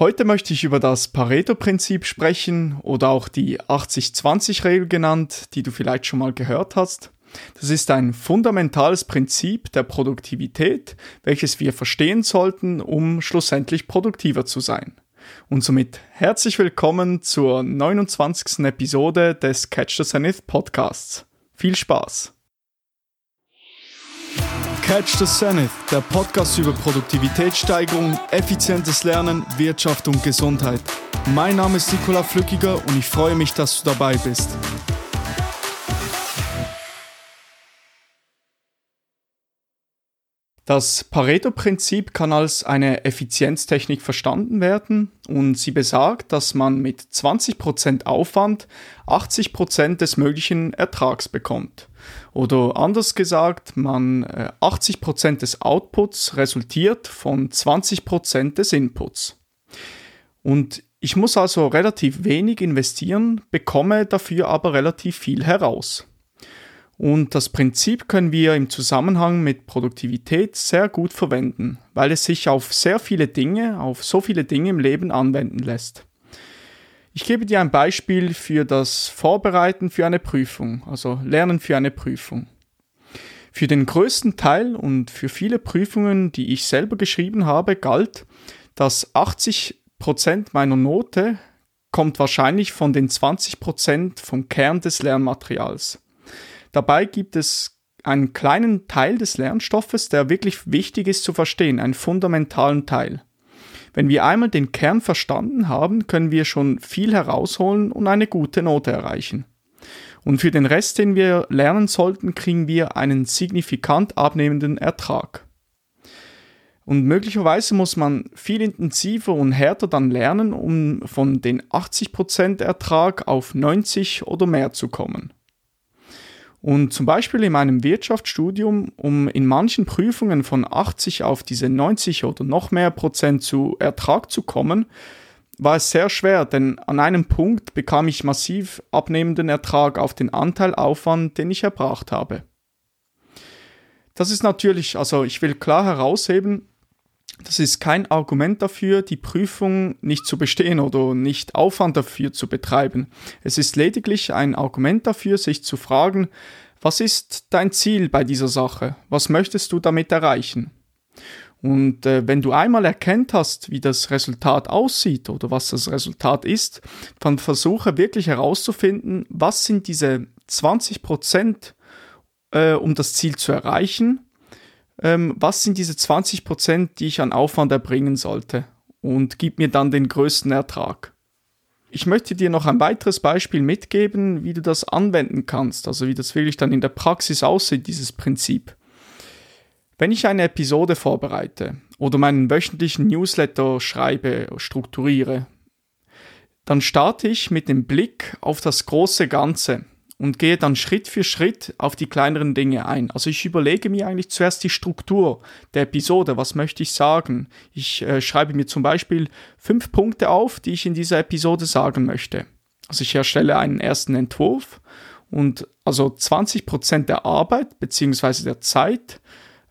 Heute möchte ich über das Pareto-Prinzip sprechen oder auch die 80-20-Regel genannt, die du vielleicht schon mal gehört hast. Das ist ein fundamentales Prinzip der Produktivität, welches wir verstehen sollten, um schlussendlich produktiver zu sein. Und somit herzlich willkommen zur 29. Episode des Catch the Zenith Podcasts. Viel Spaß! Catch the Zenith, der Podcast über Produktivitätssteigerung, effizientes Lernen, Wirtschaft und Gesundheit. Mein Name ist Nikola Flückiger und ich freue mich, dass du dabei bist. Das Pareto-Prinzip kann als eine Effizienztechnik verstanden werden und sie besagt, dass man mit 20% Aufwand 80% des möglichen Ertrags bekommt. Oder anders gesagt, man 80% äh, des Outputs resultiert von 20% des Inputs. Und ich muss also relativ wenig investieren, bekomme dafür aber relativ viel heraus. Und das Prinzip können wir im Zusammenhang mit Produktivität sehr gut verwenden, weil es sich auf sehr viele Dinge, auf so viele Dinge im Leben anwenden lässt. Ich gebe dir ein Beispiel für das Vorbereiten für eine Prüfung, also Lernen für eine Prüfung. Für den größten Teil und für viele Prüfungen, die ich selber geschrieben habe, galt, dass 80% meiner Note kommt wahrscheinlich von den 20% vom Kern des Lernmaterials. Dabei gibt es einen kleinen Teil des Lernstoffes, der wirklich wichtig ist zu verstehen, einen fundamentalen Teil. Wenn wir einmal den Kern verstanden haben, können wir schon viel herausholen und eine gute Note erreichen. Und für den Rest, den wir lernen sollten, kriegen wir einen signifikant abnehmenden Ertrag. Und möglicherweise muss man viel intensiver und härter dann lernen, um von den 80% Ertrag auf 90 oder mehr zu kommen. Und zum Beispiel in meinem Wirtschaftsstudium, um in manchen Prüfungen von 80 auf diese 90 oder noch mehr Prozent zu Ertrag zu kommen, war es sehr schwer, denn an einem Punkt bekam ich massiv abnehmenden Ertrag auf den Anteil Aufwand, den ich erbracht habe. Das ist natürlich, also ich will klar herausheben, das ist kein Argument dafür, die Prüfung nicht zu bestehen oder nicht Aufwand dafür zu betreiben. Es ist lediglich ein Argument dafür, sich zu fragen, was ist dein Ziel bei dieser Sache? Was möchtest du damit erreichen? Und äh, wenn du einmal erkennt hast, wie das Resultat aussieht oder was das Resultat ist, dann versuche wirklich herauszufinden, was sind diese 20 Prozent, äh, um das Ziel zu erreichen ähm, was sind diese 20 Prozent, die ich an Aufwand erbringen sollte und gib mir dann den größten Ertrag. Ich möchte dir noch ein weiteres Beispiel mitgeben, wie du das anwenden kannst, also wie das wirklich dann in der Praxis aussieht, dieses Prinzip. Wenn ich eine Episode vorbereite oder meinen wöchentlichen Newsletter schreibe, strukturiere, dann starte ich mit dem Blick auf das große Ganze und gehe dann Schritt für Schritt auf die kleineren Dinge ein. Also ich überlege mir eigentlich zuerst die Struktur der Episode, was möchte ich sagen. Ich äh, schreibe mir zum Beispiel fünf Punkte auf, die ich in dieser Episode sagen möchte. Also ich erstelle einen ersten Entwurf und also 20 Prozent der Arbeit bzw. der Zeit,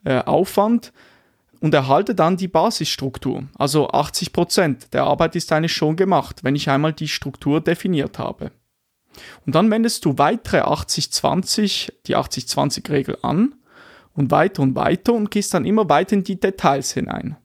äh, Aufwand und erhalte dann die Basisstruktur. Also 80 Prozent der Arbeit ist eigentlich schon gemacht, wenn ich einmal die Struktur definiert habe. Und dann wendest du weitere 80-20, die 80-20-Regel an und weiter und weiter und gehst dann immer weiter in die Details hinein.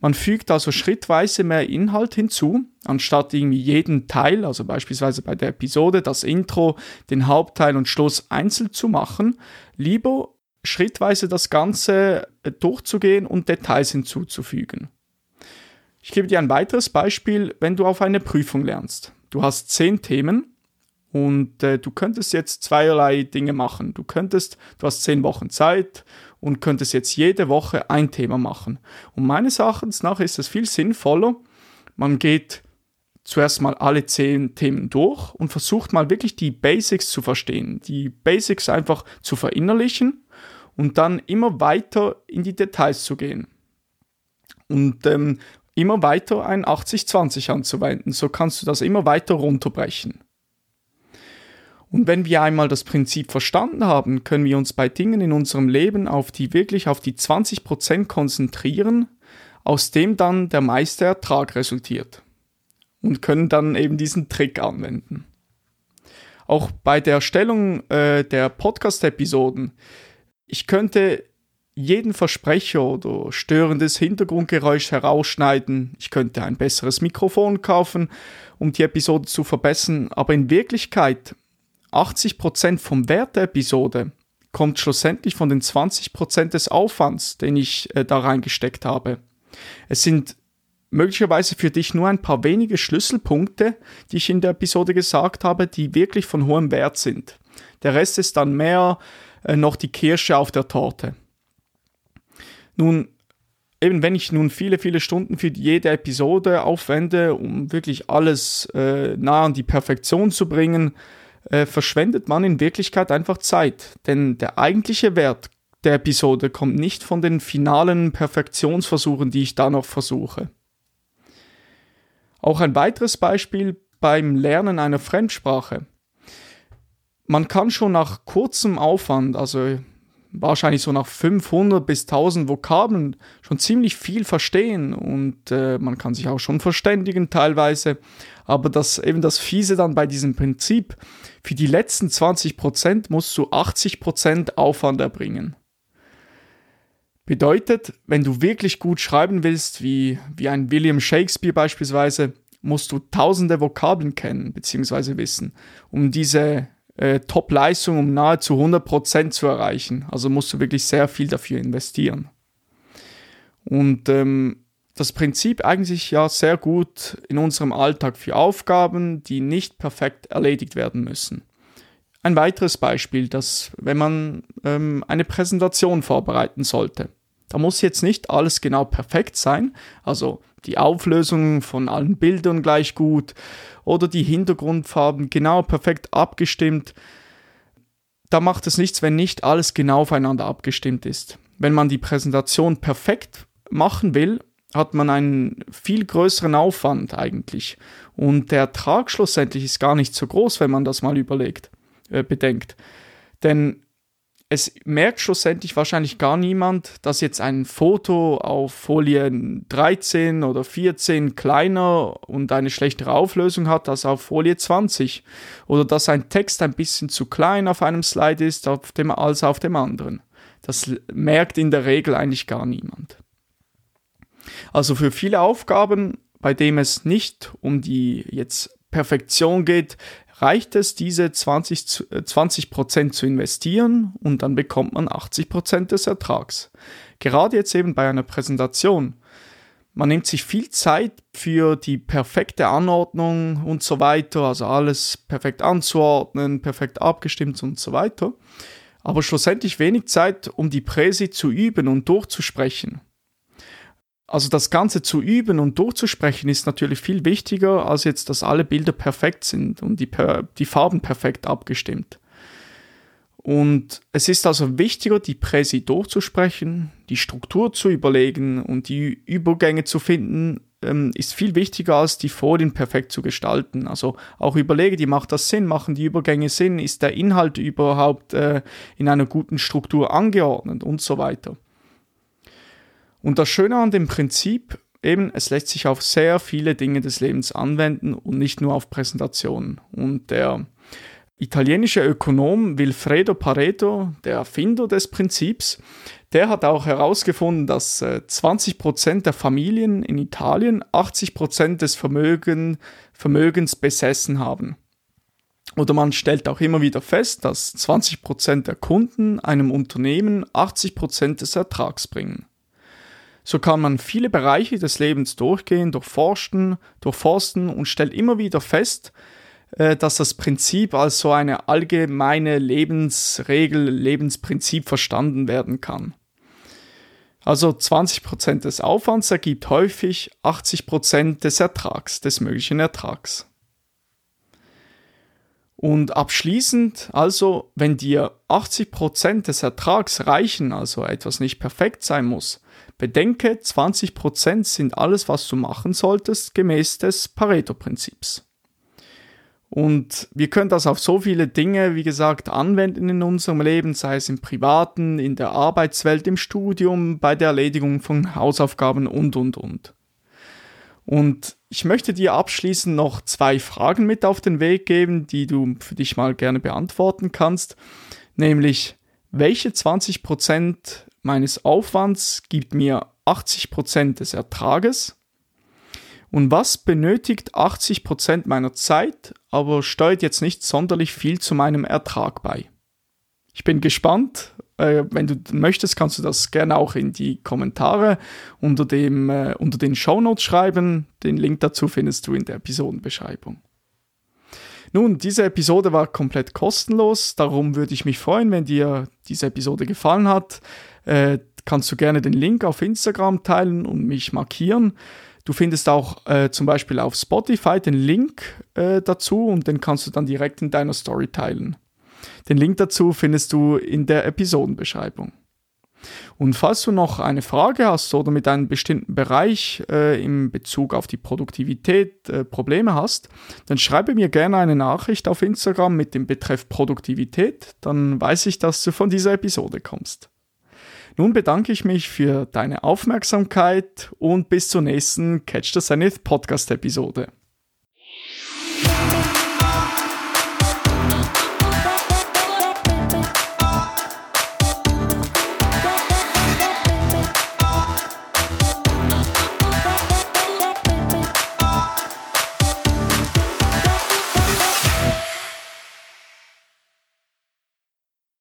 Man fügt also schrittweise mehr Inhalt hinzu, anstatt irgendwie jeden Teil, also beispielsweise bei der Episode das Intro, den Hauptteil und Schluss einzeln zu machen, lieber schrittweise das Ganze äh, durchzugehen und Details hinzuzufügen. Ich gebe dir ein weiteres Beispiel, wenn du auf eine Prüfung lernst. Du hast zehn Themen und äh, du könntest jetzt zweierlei Dinge machen. Du könntest, du hast zehn Wochen Zeit und könntest jetzt jede Woche ein Thema machen. Und meines Erachtens nach ist es viel sinnvoller, man geht zuerst mal alle zehn Themen durch und versucht mal wirklich die Basics zu verstehen, die Basics einfach zu verinnerlichen und dann immer weiter in die Details zu gehen. Und ähm, immer weiter ein 80-20 anzuwenden. So kannst du das immer weiter runterbrechen. Und wenn wir einmal das Prinzip verstanden haben, können wir uns bei Dingen in unserem Leben auf die wirklich auf die 20% konzentrieren, aus dem dann der meiste Ertrag resultiert und können dann eben diesen Trick anwenden. Auch bei der Erstellung äh, der Podcast-Episoden, ich könnte jeden Versprecher oder störendes Hintergrundgeräusch herausschneiden. Ich könnte ein besseres Mikrofon kaufen, um die Episode zu verbessern, aber in Wirklichkeit 80% vom Wert der Episode kommt schlussendlich von den 20% des Aufwands, den ich äh, da reingesteckt habe. Es sind möglicherweise für dich nur ein paar wenige Schlüsselpunkte, die ich in der Episode gesagt habe, die wirklich von hohem Wert sind. Der Rest ist dann mehr äh, noch die Kirsche auf der Torte. Nun, eben wenn ich nun viele, viele Stunden für jede Episode aufwende, um wirklich alles äh, nah an die Perfektion zu bringen, äh, verschwendet man in Wirklichkeit einfach Zeit. Denn der eigentliche Wert der Episode kommt nicht von den finalen Perfektionsversuchen, die ich da noch versuche. Auch ein weiteres Beispiel beim Lernen einer Fremdsprache. Man kann schon nach kurzem Aufwand, also wahrscheinlich so nach 500 bis 1000 Vokabeln schon ziemlich viel verstehen und äh, man kann sich auch schon verständigen teilweise. Aber das eben das Fiese dann bei diesem Prinzip, für die letzten 20% musst du 80% Aufwand erbringen. Bedeutet, wenn du wirklich gut schreiben willst, wie, wie ein William Shakespeare beispielsweise, musst du tausende Vokabeln kennen bzw. wissen, um diese äh, Top-Leistung um nahezu 100% zu erreichen. Also musst du wirklich sehr viel dafür investieren. Und ähm, das Prinzip eigentlich ja sehr gut in unserem Alltag für Aufgaben, die nicht perfekt erledigt werden müssen. Ein weiteres Beispiel, dass wenn man ähm, eine Präsentation vorbereiten sollte, da muss jetzt nicht alles genau perfekt sein, also die Auflösung von allen Bildern gleich gut oder die Hintergrundfarben genau perfekt abgestimmt. Da macht es nichts, wenn nicht alles genau aufeinander abgestimmt ist. Wenn man die Präsentation perfekt machen will, hat man einen viel größeren Aufwand eigentlich. Und der Ertrag schlussendlich ist gar nicht so groß, wenn man das mal überlegt, äh, bedenkt. Denn es merkt schlussendlich wahrscheinlich gar niemand, dass jetzt ein Foto auf Folie 13 oder 14 kleiner und eine schlechtere Auflösung hat als auf Folie 20 oder dass ein Text ein bisschen zu klein auf einem Slide ist auf dem, als auf dem anderen. Das merkt in der Regel eigentlich gar niemand. Also für viele Aufgaben, bei denen es nicht um die jetzt Perfektion geht, reicht es, diese 20, 20 äh, zu investieren und dann bekommt man 80% des Ertrags. Gerade jetzt eben bei einer Präsentation. Man nimmt sich viel Zeit für die perfekte Anordnung und so weiter, also alles perfekt anzuordnen, perfekt abgestimmt und so weiter. Aber schlussendlich wenig Zeit, um die Präsi zu üben und durchzusprechen. Also das Ganze zu üben und durchzusprechen ist natürlich viel wichtiger, als jetzt, dass alle Bilder perfekt sind und die, die Farben perfekt abgestimmt. Und es ist also wichtiger, die Präsi durchzusprechen, die Struktur zu überlegen und die Übergänge zu finden, ähm, ist viel wichtiger als die Folien perfekt zu gestalten. Also auch überlege, die macht das Sinn, machen die Übergänge Sinn, ist der Inhalt überhaupt äh, in einer guten Struktur angeordnet und so weiter. Und das Schöne an dem Prinzip, eben, es lässt sich auf sehr viele Dinge des Lebens anwenden und nicht nur auf Präsentationen. Und der italienische Ökonom Wilfredo Pareto, der Erfinder des Prinzips, der hat auch herausgefunden, dass 20% äh, der Familien in Italien 80% des Vermögen, Vermögens besessen haben. Oder man stellt auch immer wieder fest, dass 20% der Kunden einem Unternehmen 80% des Ertrags bringen. So kann man viele Bereiche des Lebens durchgehen, durchforsten, durchforsten und stellt immer wieder fest, äh, dass das Prinzip als so eine allgemeine Lebensregel, Lebensprinzip verstanden werden kann. Also 20% des Aufwands ergibt häufig 80% des Ertrags, des möglichen Ertrags. Und abschließend, also, wenn dir 80% des Ertrags reichen, also etwas nicht perfekt sein muss, Bedenke, 20% sind alles, was du machen solltest, gemäß des Pareto-Prinzips. Und wir können das auf so viele Dinge, wie gesagt, anwenden in unserem Leben, sei es im privaten, in der Arbeitswelt, im Studium, bei der Erledigung von Hausaufgaben und, und, und. Und ich möchte dir abschließend noch zwei Fragen mit auf den Weg geben, die du für dich mal gerne beantworten kannst. Nämlich, welche 20% meines Aufwands gibt mir 80% des Ertrages? Und was benötigt 80% meiner Zeit, aber steuert jetzt nicht sonderlich viel zu meinem Ertrag bei? Ich bin gespannt. Äh, wenn du möchtest, kannst du das gerne auch in die Kommentare unter, dem, äh, unter den Shownotes schreiben. Den Link dazu findest du in der Episodenbeschreibung. Nun, diese Episode war komplett kostenlos, darum würde ich mich freuen, wenn dir diese Episode gefallen hat. Äh, kannst du gerne den Link auf Instagram teilen und mich markieren. Du findest auch äh, zum Beispiel auf Spotify den Link äh, dazu und den kannst du dann direkt in deiner Story teilen. Den Link dazu findest du in der Episodenbeschreibung. Und falls du noch eine Frage hast oder mit einem bestimmten Bereich äh, im Bezug auf die Produktivität äh, Probleme hast, dann schreibe mir gerne eine Nachricht auf Instagram mit dem Betreff Produktivität, dann weiß ich, dass du von dieser Episode kommst. Nun bedanke ich mich für deine Aufmerksamkeit und bis zur nächsten Catch the Zenith Podcast Episode.